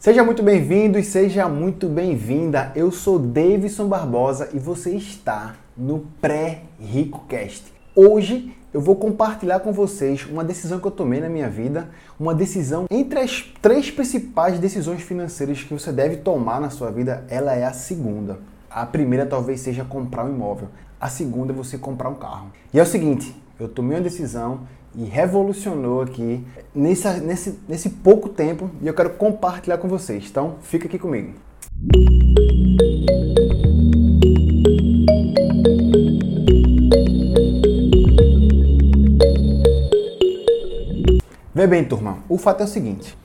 Seja muito bem-vindo e seja muito bem-vinda. Eu sou Davidson Barbosa e você está no Pré-Rico Cast. Hoje eu vou compartilhar com vocês uma decisão que eu tomei na minha vida, uma decisão entre as três principais decisões financeiras que você deve tomar na sua vida, ela é a segunda. A primeira talvez seja comprar um imóvel, a segunda é você comprar um carro. E é o seguinte, eu tomei uma decisão e revolucionou aqui nesse, nesse, nesse pouco tempo e eu quero compartilhar com vocês. Então, fica aqui comigo. Vê bem, turma, o fato é o seguinte.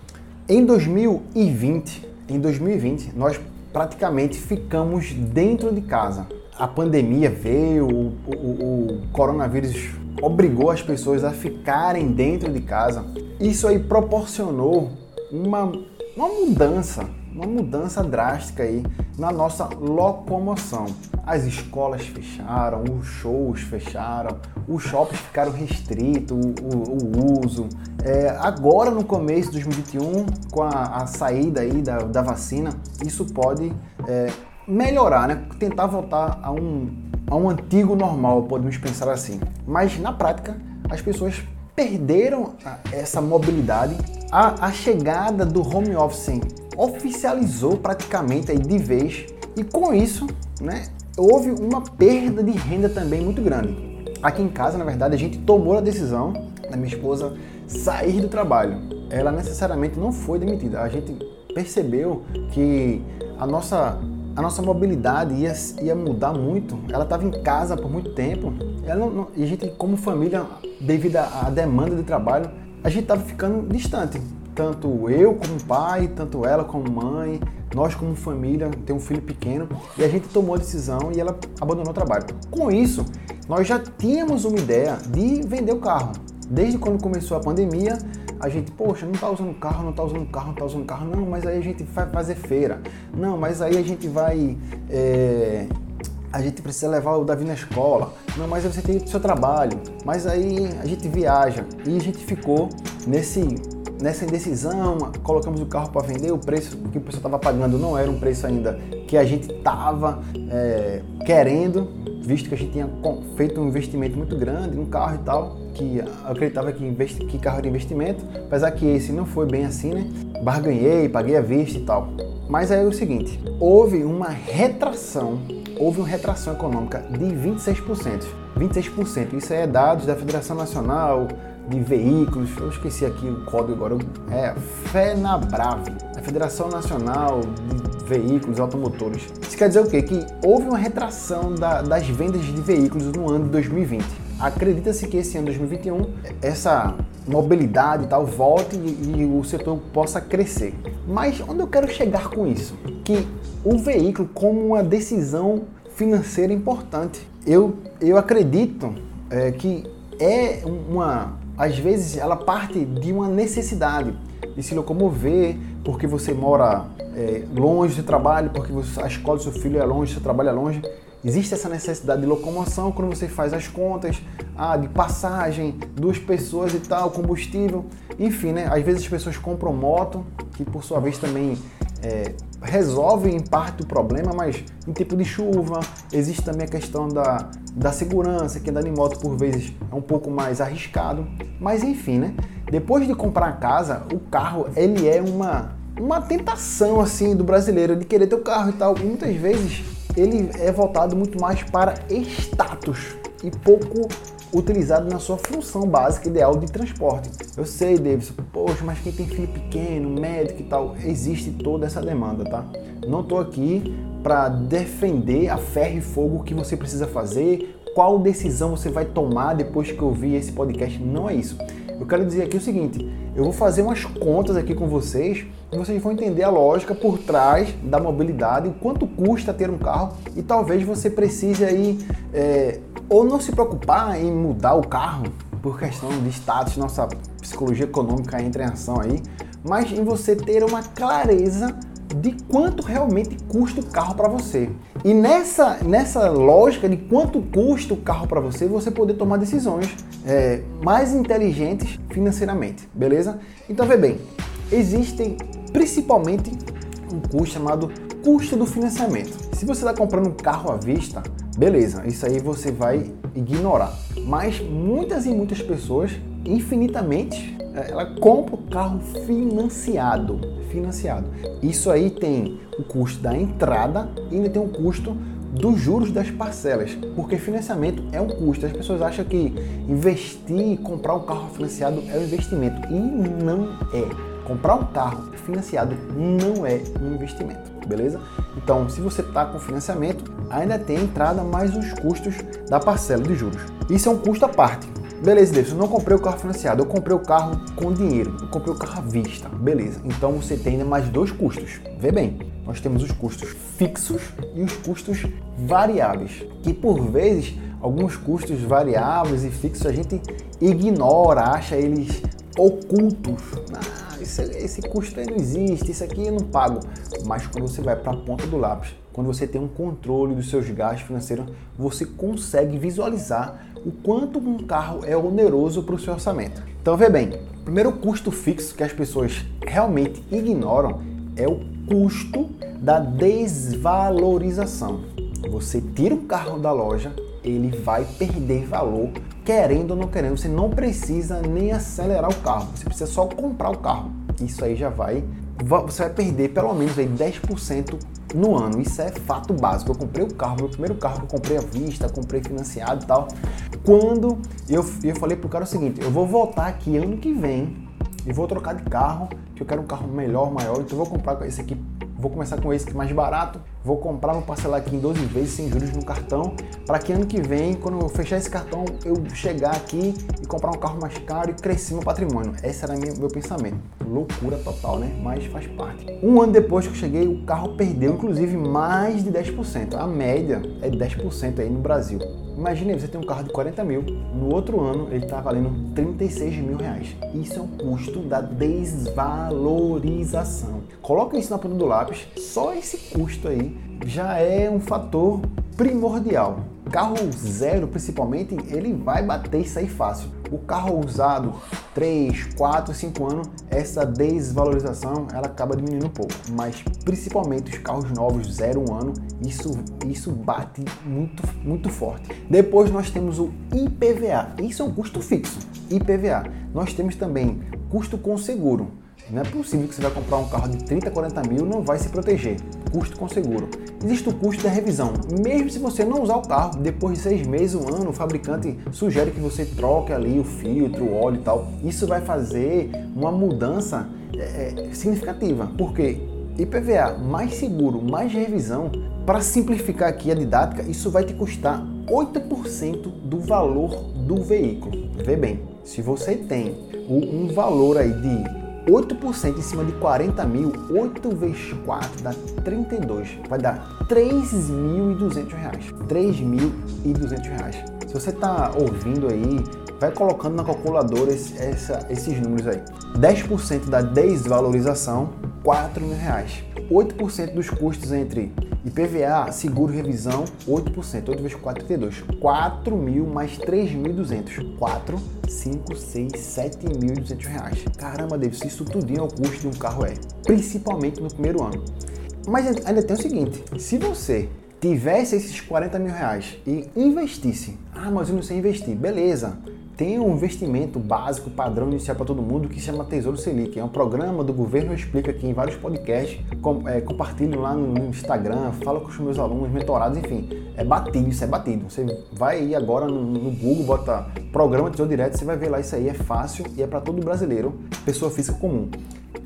Em 2020, em 2020, nós praticamente ficamos dentro de casa. A pandemia veio, o, o, o coronavírus obrigou as pessoas a ficarem dentro de casa. Isso aí proporcionou uma, uma mudança, uma mudança drástica aí na nossa locomoção. As escolas fecharam, os shows fecharam, os shoppings ficaram restritos, o, o, uso. É, agora, no começo de 2021, com a, a saída aí da, da vacina, isso pode é, melhorar, né? Tentar voltar a um a um antigo normal, podemos pensar assim. Mas na prática, as pessoas perderam essa mobilidade. A, a chegada do home office oficializou praticamente aí de vez e com isso, né, houve uma perda de renda também muito grande. Aqui em casa, na verdade, a gente tomou a decisão da minha esposa sair do trabalho. Ela necessariamente não foi demitida. A gente percebeu que a nossa a nossa mobilidade ia, ia mudar muito. Ela estava em casa por muito tempo. Ela não, e a gente, como família, devido à demanda de trabalho, a gente estava ficando distante. Tanto eu como pai, tanto ela como mãe, nós como família, tem um filho pequeno, e a gente tomou a decisão e ela abandonou o trabalho. Com isso, nós já tínhamos uma ideia de vender o carro. Desde quando começou a pandemia, a gente, poxa, não tá usando carro, não tá usando carro, não tá usando carro, não, mas aí a gente vai fazer feira. Não, mas aí a gente vai. É, a gente precisa levar o Davi na escola. Não, mas aí você tem o seu trabalho. Mas aí a gente viaja. E a gente ficou nesse nessa indecisão, colocamos o carro para vender, o preço que o pessoal estava pagando não era um preço ainda que a gente estava é, querendo, visto que a gente tinha feito um investimento muito grande no carro e tal que acreditava que, investi que carro era investimento, apesar que esse não foi bem assim, né? Barganhei, paguei a vista e tal. Mas aí é o seguinte, houve uma retração, houve uma retração econômica de 26%. 26%, isso é dados da Federação Nacional de Veículos, eu esqueci aqui o código agora, é FENABRAVE, a Federação Nacional de Veículos Automotores. Isso quer dizer o quê? Que houve uma retração da, das vendas de veículos no ano de 2020 acredita-se que esse ano 2021 essa mobilidade e tal volte e, e, o setor possa crescer. Mas onde eu quero chegar com isso? Que o veículo como uma decisão financeira importante. Eu, eu acredito é, que é uma, às vezes ela parte de uma necessidade de se locomover, porque você mora é, longe do trabalho, porque você, a escola do seu filho é longe, seu trabalho é longe. Existe essa necessidade de locomoção quando você faz as contas ah, de passagem, duas pessoas e tal, combustível, enfim, né? Às vezes as pessoas compram moto, que por sua vez também é, resolve em parte o problema, mas em tempo de chuva existe também a questão da, da segurança, que andar em moto por vezes é um pouco mais arriscado. Mas enfim, né? Depois de comprar a casa, o carro ele é uma, uma tentação assim do brasileiro de querer ter o carro e tal. E muitas vezes ele é voltado muito mais para status e pouco utilizado na sua função básica ideal de transporte. Eu sei, Davidson, poxa, mas quem tem filho pequeno, médico e tal, existe toda essa demanda, tá? Não estou aqui para defender a ferro e fogo que você precisa fazer, qual decisão você vai tomar depois que ouvir esse podcast. Não é isso. Eu quero dizer aqui o seguinte: eu vou fazer umas contas aqui com vocês e vocês vão entender a lógica por trás da mobilidade, o quanto custa ter um carro e talvez você precise aí é, ou não se preocupar em mudar o carro por questão de status, nossa psicologia econômica entra em ação aí, mas em você ter uma clareza de quanto realmente custa o carro para você. E nessa, nessa lógica de quanto custa o carro para você, você poder tomar decisões é, mais inteligentes financeiramente, beleza? Então, vê bem, existem principalmente um custo chamado custo do financiamento. Se você está comprando um carro à vista, beleza, isso aí você vai ignorar. Mas muitas e muitas pessoas, infinitamente, é, ela compra o carro financiado. Financiado. Isso aí tem o custo da entrada e ainda tem o custo dos juros das parcelas, porque financiamento é um custo. As pessoas acham que investir, comprar um carro financiado é um investimento e não é. Comprar um carro financiado não é um investimento, beleza? Então, se você está com financiamento, ainda tem a entrada mais os custos da parcela de juros. Isso é um custo à parte. Beleza, Davis, eu não comprei o carro financiado, eu comprei o carro com dinheiro, eu comprei o carro à vista. Beleza, então você tem ainda mais dois custos. Vê bem, nós temos os custos fixos e os custos variáveis, que por vezes alguns custos variáveis e fixos a gente ignora, acha eles ocultos. Ah, esse, esse custo aí não existe, isso aqui eu não pago. Mas quando você vai para a ponta do lápis, quando você tem um controle dos seus gastos financeiros, você consegue visualizar o quanto um carro é oneroso para o seu orçamento. Então, vê bem, o primeiro custo fixo que as pessoas realmente ignoram é o custo da desvalorização. Você tira um carro da loja, ele vai perder valor, querendo ou não querendo. Você não precisa nem acelerar o carro, você precisa só comprar o carro. Isso aí já vai, você vai perder pelo menos aí 10% no ano. Isso é fato básico. Eu comprei o carro, meu primeiro carro que eu comprei à vista, comprei financiado e tal. Quando eu, eu falei pro cara o seguinte, eu vou voltar aqui ano que vem e vou trocar de carro, que eu quero um carro melhor, maior, então eu vou comprar esse aqui vou começar com esse que é mais barato, vou comprar, vou parcelar aqui em 12 vezes sem juros no cartão, para que ano que vem, quando eu fechar esse cartão, eu chegar aqui e comprar um carro mais caro e crescer meu patrimônio. Esse era meu, pensamento. Loucura total, né? Mas faz parte. Um ano depois que eu cheguei, o carro perdeu, inclusive, mais de 10%. A média é 10% aí no Brasil. Imagine você tem um carro de 40 mil, no outro ano ele está valendo 36 mil reais. Isso é o custo da desvalorização. Coloca isso na ponta do lápis, só esse custo aí já é um fator primordial. Carro zero, principalmente, ele vai bater isso aí fácil. O carro usado 3, 4, 5 anos, essa desvalorização ela acaba diminuindo um pouco. Mas principalmente os carros novos, 0, 1 ano, isso, isso bate muito, muito forte. Depois nós temos o IPVA. Isso é um custo fixo. IPVA. Nós temos também custo com seguro. Não é possível que você vai comprar um carro de 30, 40 mil e não vai se proteger. Custo com seguro. Existe o custo da revisão. Mesmo se você não usar o carro, depois de seis meses, um ano, o fabricante sugere que você troque ali o filtro, o óleo e tal. Isso vai fazer uma mudança é, é significativa. Porque IPVA mais seguro, mais revisão, para simplificar aqui a didática, isso vai te custar 8% do valor do veículo. Vê bem, se você tem um valor aí de 8% em cima de 40 mil, 8 vezes 4 dá 32. Vai dar 3.200 reais. 3.200 reais. Se você está ouvindo aí, vai colocando na calculadora esse, essa, esses números aí. 10% da desvalorização, 4 mil reais. 8% dos custos entre IPVA, seguro revisão, 8%. 8 vezes 4, 32. 4 mil mais 3.200. 4, 5, 6, 7.200 reais. Caramba, David, isso tudinho é o custo de um carro é. Principalmente no primeiro ano. Mas ainda tem o seguinte, se você tivesse esses 40 mil reais e investisse, ah, mas eu não sei investir, beleza, tem um investimento básico, padrão inicial para todo mundo que se chama Tesouro Selic. É um programa do governo, eu explico aqui em vários podcasts, com, é, compartilho lá no Instagram, falo com os meus alunos, mentorados, enfim. É batido, isso é batido. Você vai aí agora no, no Google, bota programa Tesouro Direto, você vai ver lá isso aí, é fácil e é para todo brasileiro, pessoa física comum.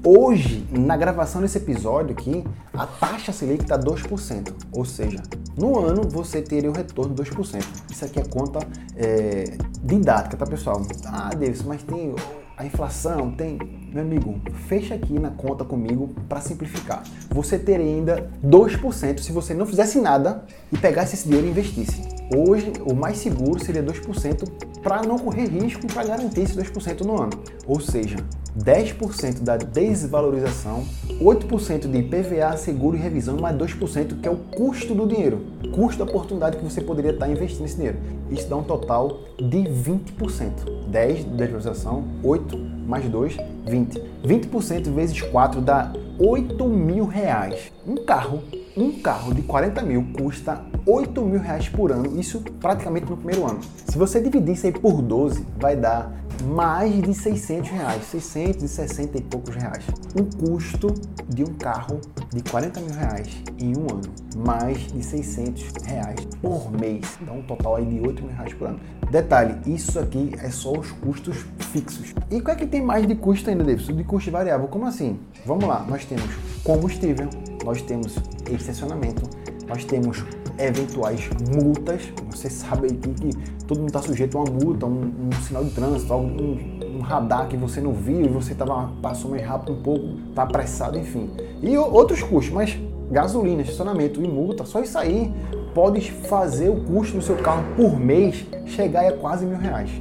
Hoje, na gravação desse episódio aqui, a taxa Selic está 2%. Ou seja, no ano você teria o retorno de 2%. Isso aqui é conta é, didática, tá pessoal? Ah, Davis, mas tem a inflação, tem. Meu amigo, fecha aqui na conta comigo para simplificar. Você teria ainda 2% se você não fizesse nada e pegasse esse dinheiro e investisse. Hoje, o mais seguro seria 2% para não correr risco e para garantir esse 2% no ano. Ou seja, 10% da desvalorização, 8% de IPVA, seguro e revisão, mais 2% que é o custo do dinheiro, custo da oportunidade que você poderia estar investindo esse dinheiro. Isso dá um total de 20%. 10 de desvalorização, 8 mais 2, 20. 20% vezes 4 dá 8 mil reais. Um carro, um carro de 40 mil custa 8 mil reais por ano, isso praticamente no primeiro ano. Se você dividir isso aí por 12, vai dar mais de 600 reais, 660 e poucos reais. O custo de um carro de 40 mil reais em um ano, mais de 600 reais por mês, dá um total aí de 8 mil reais por ano. Detalhe, isso aqui é só os custos fixos. E qual é que tem mais de custo ainda, Davidson? De custo variável, como assim? Vamos lá, nós temos combustível, nós temos estacionamento, nós temos eventuais multas. Você sabe que, que todo mundo está sujeito a uma multa, um, um sinal de trânsito, um, um, radar que você não viu e você tava, passou mais rápido um pouco, está apressado, enfim. E outros custos, mas gasolina, estacionamento e multa, só isso aí pode fazer o custo do seu carro por mês chegar a quase mil reais.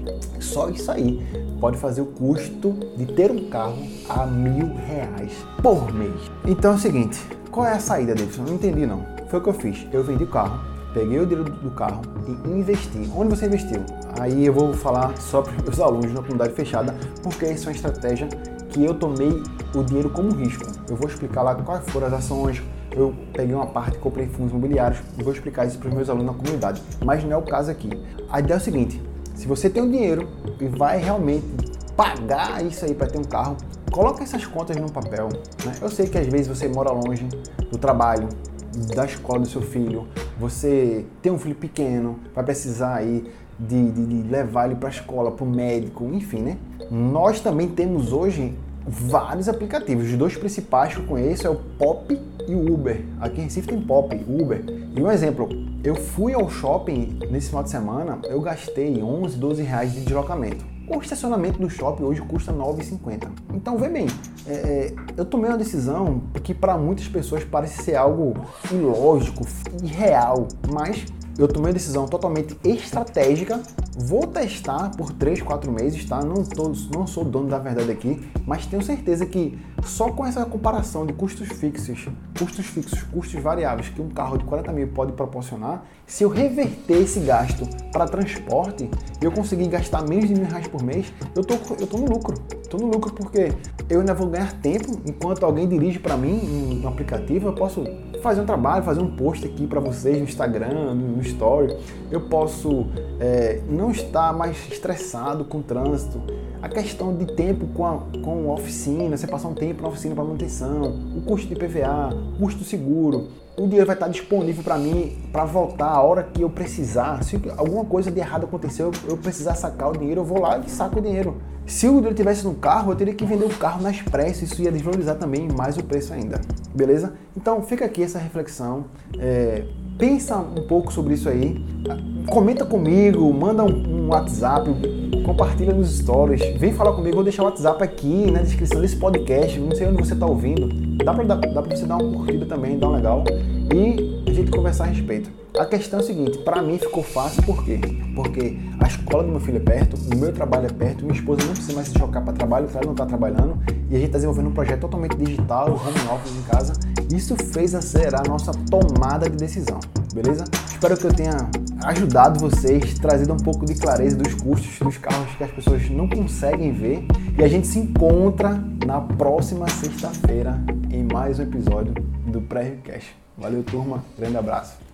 Só isso aí pode fazer o custo de ter um carro a mil reais por mês. Então é o seguinte, qual é a saída, Davidson? Não entendi não. Foi o que eu fiz. Eu vendi o carro, peguei o dinheiro do carro e investi. Onde você investiu? Aí eu vou falar só para os meus alunos na comunidade fechada, porque isso é uma estratégia que eu tomei o dinheiro como risco. Eu vou explicar lá quais foram as ações, eu peguei uma parte, comprei fundos imobiliários e vou explicar isso para os meus alunos na comunidade. Mas não é o caso aqui. A ideia é o seguinte: se você tem o um dinheiro e vai realmente pagar isso aí para ter um carro, coloca essas contas no papel. Né? Eu sei que às vezes você mora longe do trabalho, da escola do seu filho, você tem um filho pequeno, vai precisar aí de, de, de levar ele para a escola, para o médico, enfim, né? Nós também temos hoje vários aplicativos. Os dois principais que eu conheço é o Pop e o Uber. Aqui em Recife tem Pop, Uber. E um exemplo, eu fui ao shopping nesse final de semana, eu gastei 11, 12 reais de deslocamento. O estacionamento do shopping hoje custa R$ 9,50. Então, vê bem, é, é, eu tomei uma decisão que para muitas pessoas parece ser algo ilógico, irreal, mas eu tomei uma decisão totalmente estratégica. Vou testar por 3, 4 meses, tá? Não, tô, não sou dono da verdade aqui, mas tenho certeza que só com essa comparação de custos fixos, custos fixos, custos variáveis que um carro de 40 mil pode proporcionar, se eu reverter esse gasto para transporte e eu conseguir gastar menos de mil reais por mês, eu tô, eu tô no lucro. Tô no lucro porque eu ainda vou ganhar tempo enquanto alguém dirige para mim no aplicativo, eu posso fazer um trabalho, fazer um post aqui para vocês no Instagram, no Story. Eu posso é, não estar mais estressado com o trânsito. A questão de tempo com a, com a oficina, você passar um tempo na oficina para manutenção, o custo de PVA, custo seguro, o dinheiro vai estar disponível para mim para voltar a hora que eu precisar. Se alguma coisa de errado aconteceu, eu precisar sacar o dinheiro, eu vou lá e saco o dinheiro. Se o dinheiro tivesse no carro, eu teria que vender o carro na Expresso, isso ia desvalorizar também mais o preço ainda. Beleza? Então fica aqui essa reflexão. É, pensa um pouco sobre isso aí. Comenta comigo, manda um, WhatsApp, compartilha nos stories, vem falar comigo, vou deixar o WhatsApp aqui na descrição desse podcast, não sei onde você está ouvindo. Dá para você dar uma curtida também, dá um legal e a gente conversar a respeito. A questão é a seguinte, para mim ficou fácil por quê? Porque a escola do meu filho é perto, o meu trabalho é perto, minha esposa não precisa mais se chocar para trabalho, ela não está trabalhando, e a gente está desenvolvendo um projeto totalmente digital, home office em casa. Isso fez acelerar a nossa tomada de decisão, beleza? Espero que eu tenha ajudado vocês, trazido um pouco de clareza dos custos dos carros que as pessoas não conseguem ver. E a gente se encontra na próxima sexta-feira em mais um episódio do Pré-Cash. Valeu, turma. Grande abraço.